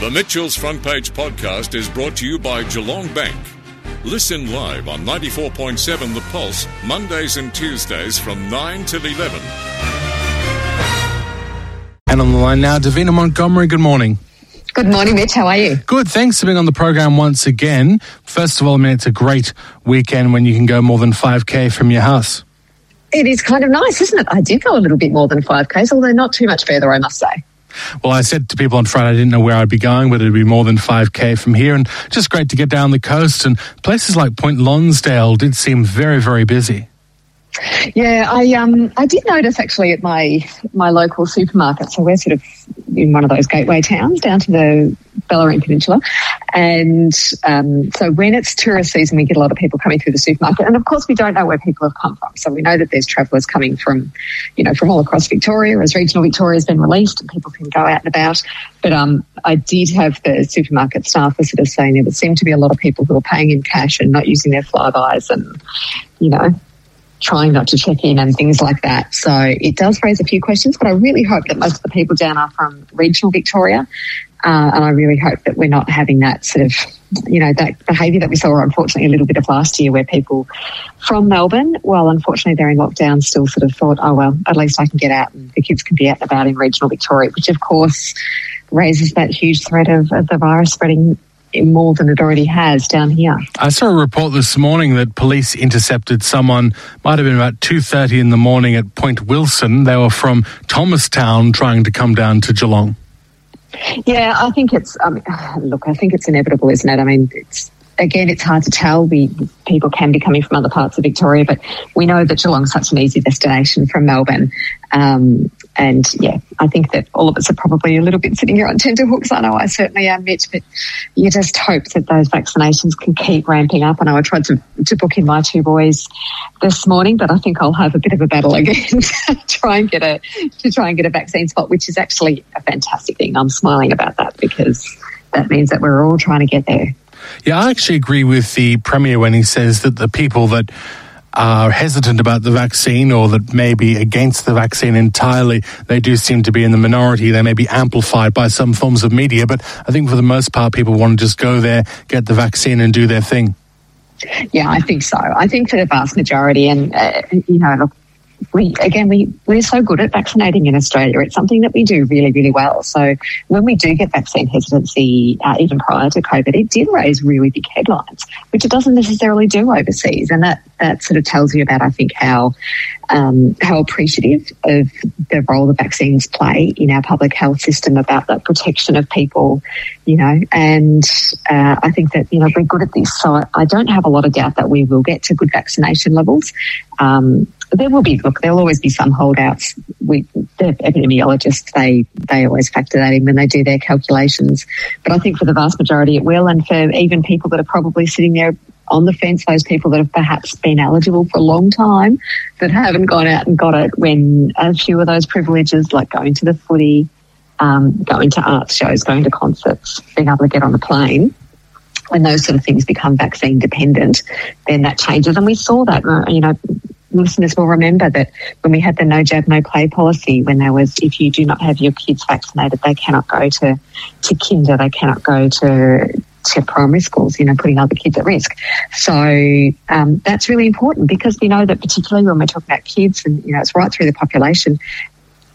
The Mitchell's Front Page podcast is brought to you by Geelong Bank. Listen live on 94.7 The Pulse, Mondays and Tuesdays from 9 till 11. And on the line now, Davina Montgomery, good morning. Good morning, Mitch. How are you? Good. Thanks for being on the program once again. First of all, I mean, it's a great weekend when you can go more than 5K from your house. It is kind of nice, isn't it? I did go a little bit more than 5Ks, although not too much further, I must say. Well, I said to people on Friday I didn't know where I'd be going, but it'd be more than 5K from here. And just great to get down the coast. And places like Point Lonsdale did seem very, very busy. Yeah, I um I did notice actually at my my local supermarket. So we're sort of in one of those gateway towns down to the Bellarine Peninsula, and um, so when it's tourist season, we get a lot of people coming through the supermarket, and of course we don't know where people have come from. So we know that there's travellers coming from, you know, from all across Victoria, as regional Victoria has been released, and people can go out and about. But um, I did have the supermarket staff sort of saying there seemed to be a lot of people who are paying in cash and not using their Flybuys, and you know trying not to check in and things like that. So it does raise a few questions, but I really hope that most of the people down are from regional Victoria. Uh, and I really hope that we're not having that sort of, you know, that behaviour that we saw, unfortunately, a little bit of last year where people from Melbourne, well, unfortunately, they're in lockdown, still sort of thought, oh, well, at least I can get out and the kids can be out and about in regional Victoria, which of course raises that huge threat of, of the virus spreading more than it already has down here. I saw a report this morning that police intercepted someone, might have been about 2.30 in the morning at Point Wilson. They were from Thomastown trying to come down to Geelong. Yeah, I think it's, I mean, look, I think it's inevitable, isn't it? I mean, it's, again, it's hard to tell. We people can be coming from other parts of Victoria, but we know that Geelong's such an easy destination from Melbourne. Um, and yeah, I think that all of us are probably a little bit sitting here on tenterhooks. I know I certainly am, Mitch, but you just hope that those vaccinations can keep ramping up. I know I tried to, to book in my two boys this morning, but I think I'll have a bit of a battle again to try and get a to try and get a vaccine spot, which is actually a fantastic thing. I'm smiling about that because that means that we're all trying to get there. Yeah, I actually agree with the Premier when he says that the people that are hesitant about the vaccine or that may be against the vaccine entirely, they do seem to be in the minority. They may be amplified by some forms of media, but I think for the most part, people want to just go there, get the vaccine, and do their thing. Yeah, I think so. I think for the vast majority, and uh, you know, look, we again we we're so good at vaccinating in Australia. It's something that we do really really well. So when we do get vaccine hesitancy, uh, even prior to COVID, it did raise really big headlines, which it doesn't necessarily do overseas, and that that sort of tells you about I think how um, how appreciative of the role the vaccines play in our public health system about that protection of people, you know, and uh, I think that, you know, we're good at this. So I don't have a lot of doubt that we will get to good vaccination levels. Um, there will be look there'll always be some holdouts. We the epidemiologists they they always factor that in when they do their calculations. But i think for the vast majority it will. And for even people that are probably sitting there on the fence those people that have perhaps been eligible for a long time that haven't gone out and got it when a few of those privileges like going to the footy um, going to art shows going to concerts being able to get on a plane when those sort of things become vaccine dependent, then that changes. And we saw that, you know, listeners will remember that when we had the no jab, no play policy, when there was, if you do not have your kids vaccinated, they cannot go to, to kinder, they cannot go to, to primary schools, you know, putting other kids at risk. So um, that's really important because we know that particularly when we're talking about kids and, you know, it's right through the population,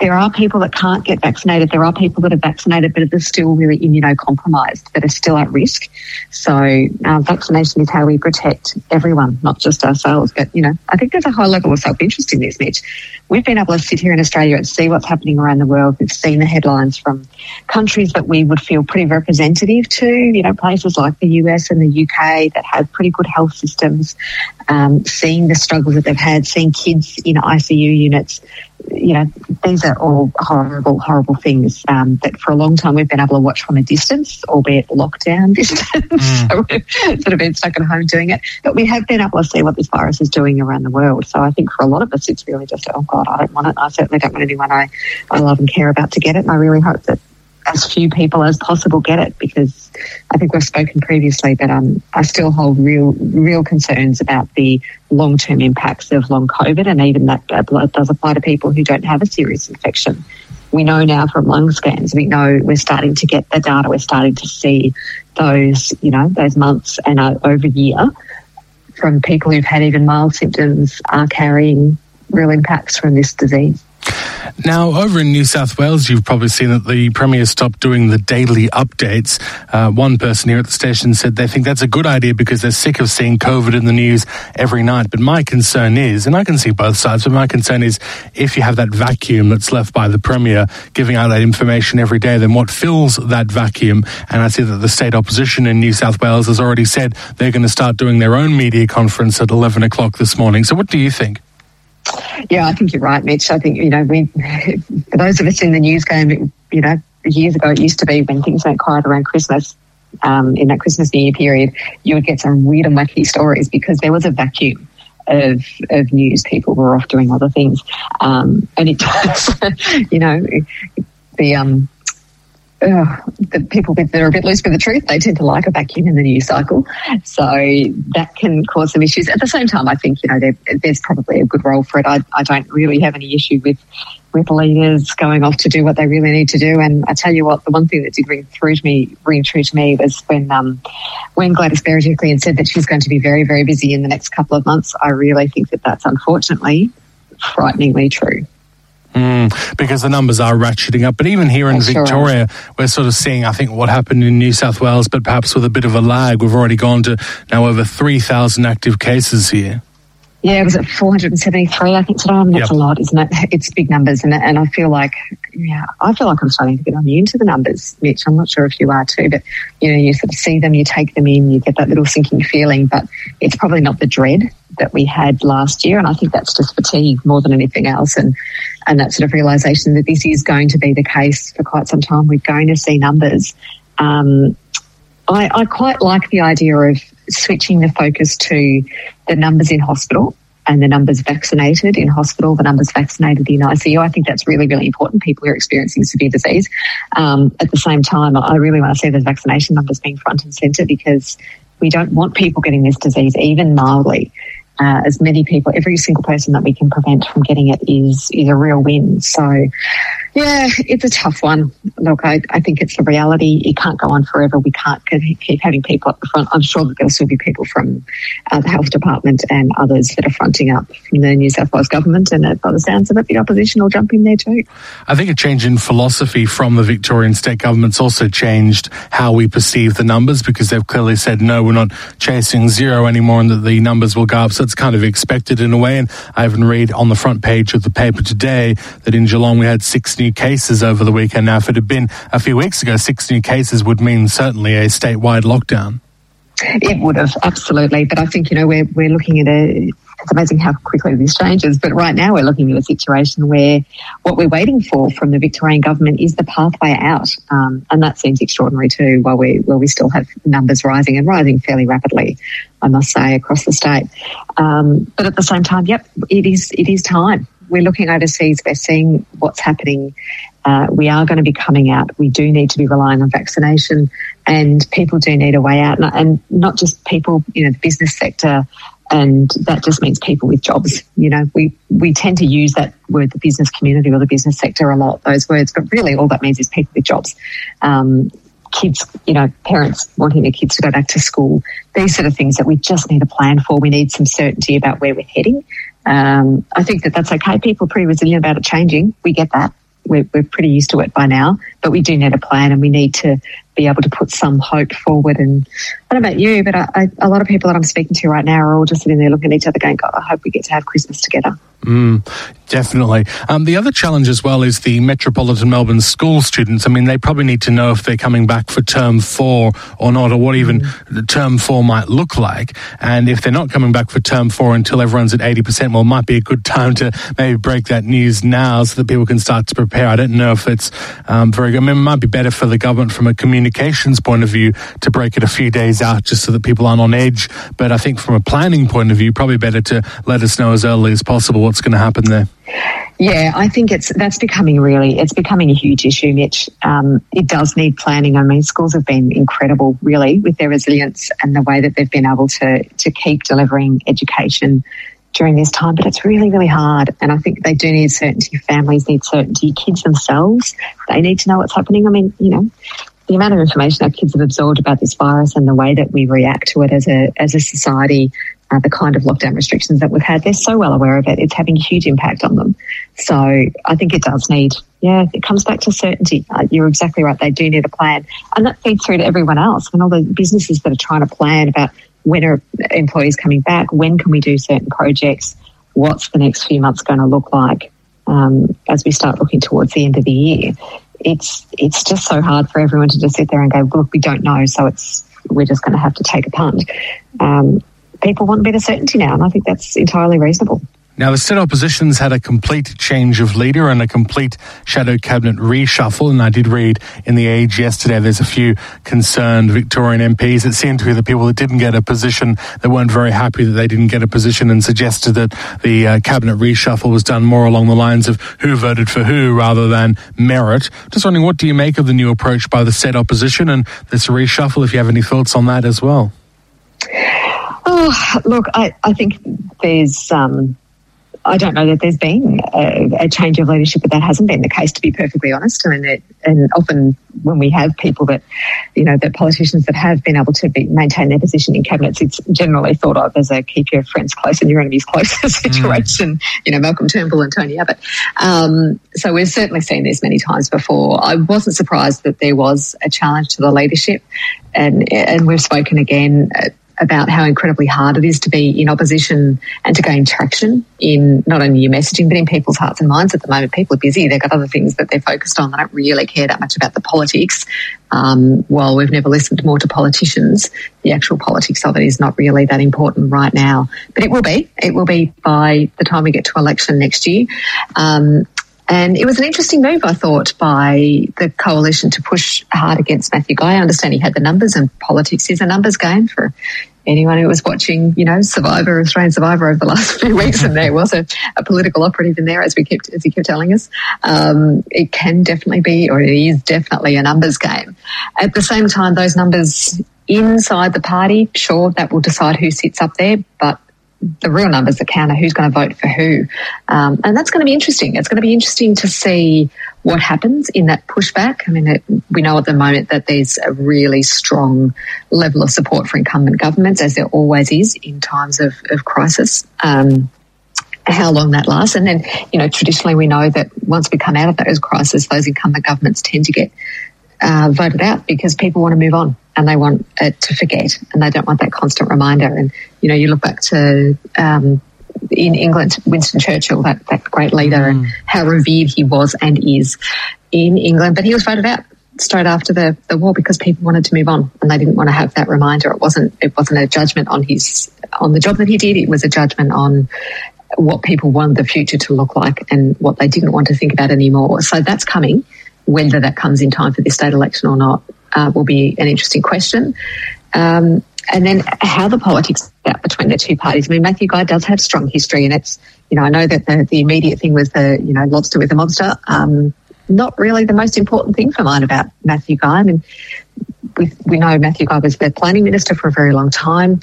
there are people that can't get vaccinated. There are people that are vaccinated but are still really immunocompromised, that are still at risk. So uh, vaccination is how we protect everyone, not just ourselves. But, you know, I think there's a high level of self-interest in this, Mitch. We've been able to sit here in Australia and see what's happening around the world. We've seen the headlines from countries that we would feel pretty representative to, you know, places like the US and the UK that have pretty good health systems, um, seeing the struggles that they've had, seeing kids in ICU units you know, these are all horrible, horrible things um, that for a long time we've been able to watch from a distance, albeit lockdown distance. Mm. so we've sort of been stuck at home doing it. But we have been able to see what this virus is doing around the world. So I think for a lot of us, it's really just, oh God, I don't want it. I certainly don't want anyone I, I love and care about to get it. And I really hope that as few people as possible get it because I think we've spoken previously that um, I still hold real real concerns about the long term impacts of long COVID, and even that does apply to people who don't have a serious infection. we know now from lung scans, we know we're starting to get the data, we're starting to see those, you know, those months and uh, over year from people who've had even mild symptoms are carrying real impacts from this disease. Now, over in New South Wales, you've probably seen that the Premier stopped doing the daily updates. Uh, one person here at the station said they think that's a good idea because they're sick of seeing COVID in the news every night. But my concern is, and I can see both sides, but my concern is if you have that vacuum that's left by the Premier giving out that information every day, then what fills that vacuum? And I see that the state opposition in New South Wales has already said they're going to start doing their own media conference at 11 o'clock this morning. So, what do you think? Yeah, I think you're right, Mitch. I think, you know, we, for those of us in the news game, you know, years ago it used to be when things went quiet around Christmas, um, in that Christmas New Year period, you would get some weird and wacky stories because there was a vacuum of, of news. People were off doing other things. Um, and it does, you know, the, um, uh, the people that are a bit loose with the truth, they tend to like a vacuum in the news cycle. So that can cause some issues. At the same time, I think, you know, there, there's probably a good role for it. I, I don't really have any issue with with leaders going off to do what they really need to do. And I tell you what, the one thing that did ring through to me, ring true to me, was when um, when Gladys Berejiklian said that she's going to be very, very busy in the next couple of months. I really think that that's unfortunately frighteningly true. Mm, because the numbers are ratcheting up. But even here in Victoria, we're sort of seeing, I think, what happened in New South Wales, but perhaps with a bit of a lag. We've already gone to now over 3,000 active cases here. Yeah, it was at 473, I think, today. I mean, that's yep. a lot, isn't it? It's big numbers, and and I feel like, yeah, I feel like I'm starting to get immune to the numbers, Mitch. I'm not sure if you are too, but you know, you sort of see them, you take them in, you get that little sinking feeling, but it's probably not the dread that we had last year, and I think that's just fatigue more than anything else, and and that sort of realization that this is going to be the case for quite some time. We're going to see numbers. Um, I, I quite like the idea of switching the focus to the numbers in hospital and the numbers vaccinated in hospital, the numbers vaccinated in ICU. I think that's really, really important. People who are experiencing severe disease. Um, at the same time, I really want to see the vaccination numbers being front and centre because we don't want people getting this disease even mildly uh, as many people, every single person that we can prevent from getting it is is a real win. So, yeah, it's a tough one. Look, I, I think it's a reality. It can't go on forever. We can't keep having people at the front. I'm sure that there'll still be people from uh, the health department and others that are fronting up from the New South Wales government, and by the sounds of it, the opposition will jump in there too. I think a change in philosophy from the Victorian state government's also changed how we perceive the numbers because they've clearly said no, we're not chasing zero anymore, and that the numbers will go up. So it's kind of expected in a way. And I even read on the front page of the paper today that in Geelong we had six new cases over the weekend. Now, if it had been a few weeks ago, six new cases would mean certainly a statewide lockdown. It would have, absolutely. But I think, you know, we're, we're looking at a it's amazing how quickly this changes. But right now, we're looking at a situation where what we're waiting for from the Victorian government is the pathway out, um, and that seems extraordinary too. While we while we still have numbers rising and rising fairly rapidly, I must say across the state. Um, but at the same time, yep, it is it is time. We're looking overseas. We're seeing what's happening. Uh, we are going to be coming out. We do need to be relying on vaccination, and people do need a way out, and not just people. You know, the business sector and that just means people with jobs. You know, we, we tend to use that word, the business community or the business sector, a lot, those words, but really all that means is people with jobs. Um, kids, you know, parents wanting their kids to go back to school, these sort of things that we just need a plan for. We need some certainty about where we're heading. Um, I think that that's okay. People are pretty resilient about it changing. We get that. We're, we're pretty used to it by now, but we do need a plan and we need to be able to put some hope forward. And I don't know about you, but I, I, a lot of people that I'm speaking to right now are all just sitting there looking at each other going, God, I hope we get to have Christmas together. Mm, definitely. Um, the other challenge as well is the Metropolitan Melbourne school students. I mean, they probably need to know if they're coming back for term four or not, or what even mm. term four might look like. And if they're not coming back for term four until everyone's at 80%, well, it might be a good time to maybe break that news now so that people can start to prepare. I don't know if it's um, very I mean, it might be better for the government from a communications point of view to break it a few days out just so that people aren't on edge. But I think from a planning point of view, probably better to let us know as early as possible what's going to happen there. Yeah, I think it's that's becoming really it's becoming a huge issue, Mitch. Um, it does need planning. I mean, schools have been incredible, really, with their resilience and the way that they've been able to to keep delivering education during this time, but it's really, really hard. And I think they do need certainty. Families need certainty. Kids themselves, they need to know what's happening. I mean, you know, the amount of information our kids have absorbed about this virus and the way that we react to it as a as a society, uh, the kind of lockdown restrictions that we've had, they're so well aware of it. It's having huge impact on them. So I think it does need, yeah, it comes back to certainty. Uh, you're exactly right. They do need a plan, and that feeds through to everyone else and all the businesses that are trying to plan about when are employees coming back, when can we do certain projects, what's the next few months going to look like um, as we start looking towards the end of the year it's it's just so hard for everyone to just sit there and go, look, we don't know, so it's we're just going to have to take a punt. Um, people want a bit of certainty now, and I think that's entirely reasonable. Now, the state opposition's had a complete change of leader and a complete shadow cabinet reshuffle. And I did read in the Age yesterday there's a few concerned Victorian MPs It seemed to be the people that didn't get a position, that weren't very happy that they didn't get a position and suggested that the uh, cabinet reshuffle was done more along the lines of who voted for who rather than merit. Just wondering, what do you make of the new approach by the state opposition and this reshuffle, if you have any thoughts on that as well? Oh, look, I, I think there's. Um I don't know that there's been a, a, change of leadership, but that hasn't been the case, to be perfectly honest. I mean, it, and often when we have people that, you know, the politicians that have been able to be, maintain their position in cabinets, it's generally thought of as a keep your friends close and your enemies closer situation. Mm. You know, Malcolm Turnbull and Tony Abbott. Um, so we've certainly seen this many times before. I wasn't surprised that there was a challenge to the leadership, and and we've spoken again. About how incredibly hard it is to be in opposition and to gain traction in not only your messaging, but in people's hearts and minds at the moment. People are busy. They've got other things that they're focused on. They don't really care that much about the politics. Um, while we've never listened more to politicians, the actual politics of it is not really that important right now. But it will be. It will be by the time we get to election next year. Um, and it was an interesting move, I thought, by the coalition to push hard against Matthew Guy. I understand he had the numbers, and politics is a numbers game for anyone who was watching, you know, Survivor, Australian Survivor over the last few weeks, and there was a, a political operative in there, as we kept as he kept telling us. Um, it can definitely be, or it is definitely a numbers game. At the same time, those numbers inside the party, sure, that will decide who sits up there, but the real numbers that count are who's going to vote for who. Um, and that's going to be interesting. It's going to be interesting to see what happens in that pushback. I mean, it, we know at the moment that there's a really strong level of support for incumbent governments, as there always is in times of, of crisis. Um, how long that lasts. And then, you know, traditionally we know that once we come out of those crises, those incumbent governments tend to get uh, voted out because people want to move on and they want it to forget and they don't want that constant reminder. And, you know, you look back to, um, in England, Winston Churchill, that, that great leader, mm. and how revered he was and is in England. But he was voted out straight after the, the war because people wanted to move on and they didn't want to have that reminder. It wasn't it wasn't a judgment on his on the job that he did. It was a judgment on what people wanted the future to look like and what they didn't want to think about anymore. So that's coming. Whether that comes in time for this state election or not, uh, will be an interesting question. Um, and then how the politics out between the two parties. I mean, Matthew Guy does have strong history, and it's you know I know that the, the immediate thing was the you know lobster with the mobster. Um, not really the most important thing for mine about Matthew Guy. I mean, we, we know Matthew Guy was the planning minister for a very long time.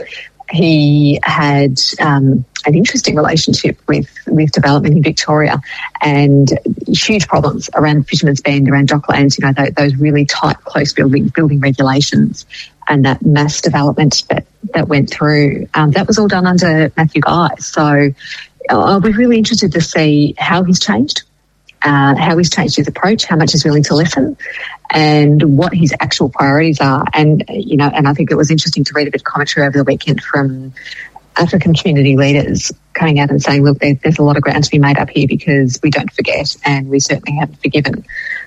He had um, an interesting relationship with, with development in Victoria and huge problems around Fisherman's Bend, around Docklands, you know, those, really tight, close building, building regulations and that mass development that, that went through. Um, that was all done under Matthew Guy. So uh, I'll be really interested to see how he's changed. Uh, how he's changed his approach, how much he's willing to listen, and what his actual priorities are. And you know, and I think it was interesting to read a bit of commentary over the weekend from African community leaders coming out and saying, look, there, there's a lot of ground to be made up here because we don't forget and we certainly haven't forgiven.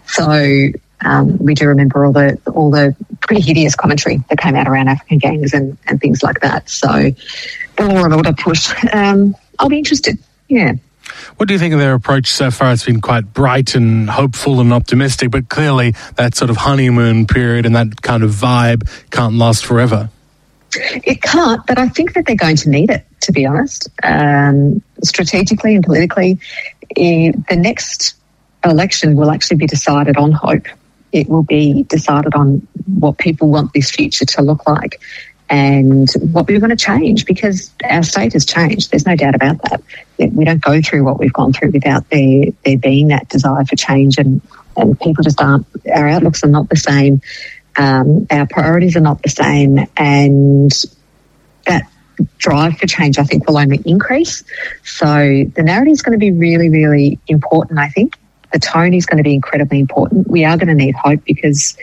So um, we do remember all the all the pretty hideous commentary that came out around African gangs and, and things like that. So the law and push. Um, I'll be interested. Yeah. What do you think of their approach so far? It's been quite bright and hopeful and optimistic, but clearly that sort of honeymoon period and that kind of vibe can't last forever. It can't, but I think that they're going to need it, to be honest. Um, strategically and politically, the next election will actually be decided on hope. It will be decided on what people want this future to look like. And what we were going to change because our state has changed. There's no doubt about that. We don't go through what we've gone through without there, there being that desire for change and, and people just aren't, our outlooks are not the same. Um, our priorities are not the same and that drive for change, I think, will only increase. So the narrative is going to be really, really important, I think. The tone is going to be incredibly important. We are going to need hope because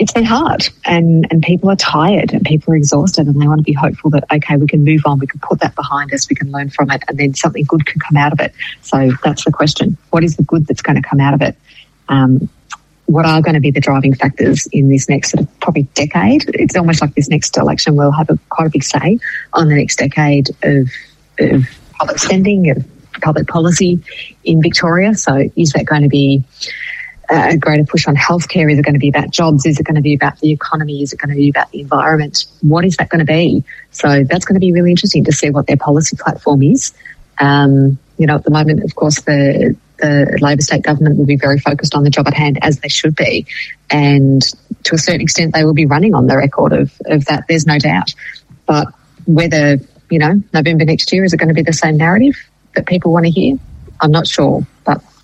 it's been hard and, and people are tired and people are exhausted and they want to be hopeful that, okay, we can move on, we can put that behind us, we can learn from it, and then something good can come out of it. So that's the question. What is the good that's going to come out of it? Um, what are going to be the driving factors in this next sort of probably decade? It's almost like this next election will have a, quite a big say on the next decade of, of public spending, of public policy in Victoria. So is that going to be a greater push on healthcare? Is it going to be about jobs? Is it going to be about the economy? Is it going to be about the environment? What is that going to be? So that's going to be really interesting to see what their policy platform is. Um, you know, at the moment, of course, the the Labor state government will be very focused on the job at hand, as they should be, and to a certain extent, they will be running on the record of of that. There's no doubt, but whether you know November next year is it going to be the same narrative that people want to hear? I'm not sure,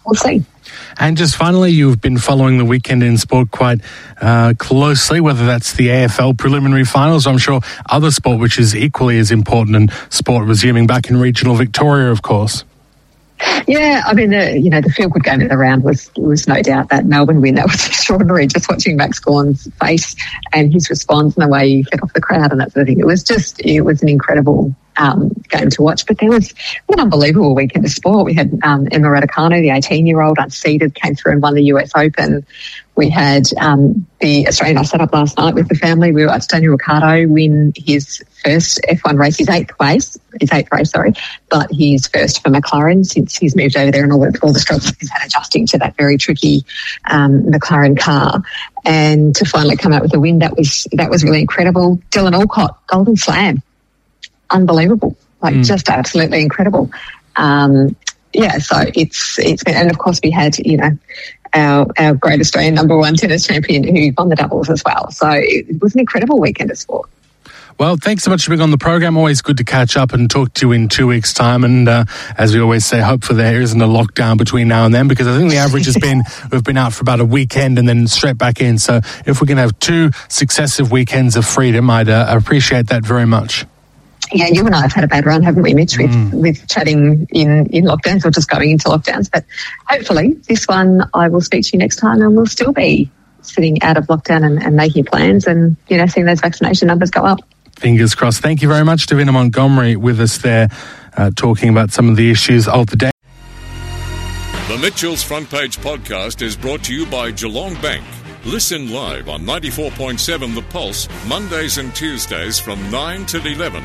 we'll see. And just finally, you've been following the weekend in sport quite uh, closely, whether that's the AFL preliminary finals. I'm sure other sport, which is equally as important, and sport resuming back in regional Victoria, of course. Yeah, I mean, the, you know, the feel good game of the round was was no doubt that Melbourne win. That was extraordinary. Just watching Max Gawn's face and his response and the way he fed off the crowd and that sort of thing. It was just, it was an incredible um, game to watch. But there was an unbelievable weekend of sport. We had um, Emma Raducanu, the 18 year old unseeded, came through and won the US Open. We had um, the Australian I set up last night with the family. We watched Daniel Ricciardo win his first F1 race, his eighth race, his eighth race, sorry, but his first for McLaren since he's moved over there and all the, all the struggles he's had adjusting to that very tricky um, McLaren car. And to finally come out with a win, that was that was really incredible. Dylan Alcott, Golden Slam unbelievable, like mm. just absolutely incredible. Um, yeah, so it's it's been, and of course we had you know our our great Australian number one tennis champion who won the doubles as well. So it was an incredible weekend of sport. Well, thanks so much for being on the program. Always good to catch up and talk to you in two weeks' time. And uh, as we always say, hopefully there isn't a lockdown between now and then because I think the average has been we've been out for about a weekend and then straight back in. So if we can have two successive weekends of freedom, I'd uh, appreciate that very much yeah, you and I have had a bad run, haven't we, Mitch, with, mm. with chatting in, in lockdowns or just going into lockdowns. But hopefully, this one I will speak to you next time and we'll still be sitting out of lockdown and, and making plans and, you know, seeing those vaccination numbers go up. Fingers crossed. Thank you very much, Davina Montgomery, with us there, uh, talking about some of the issues of the day. The Mitchell's Front Page podcast is brought to you by Geelong Bank. Listen live on 94.7 The Pulse, Mondays and Tuesdays from 9 till 11